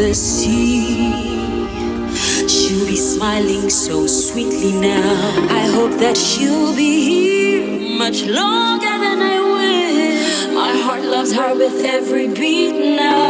the sea. She'll be smiling so sweetly now. I hope that she'll be here much longer than I will. My heart loves her with every beat now.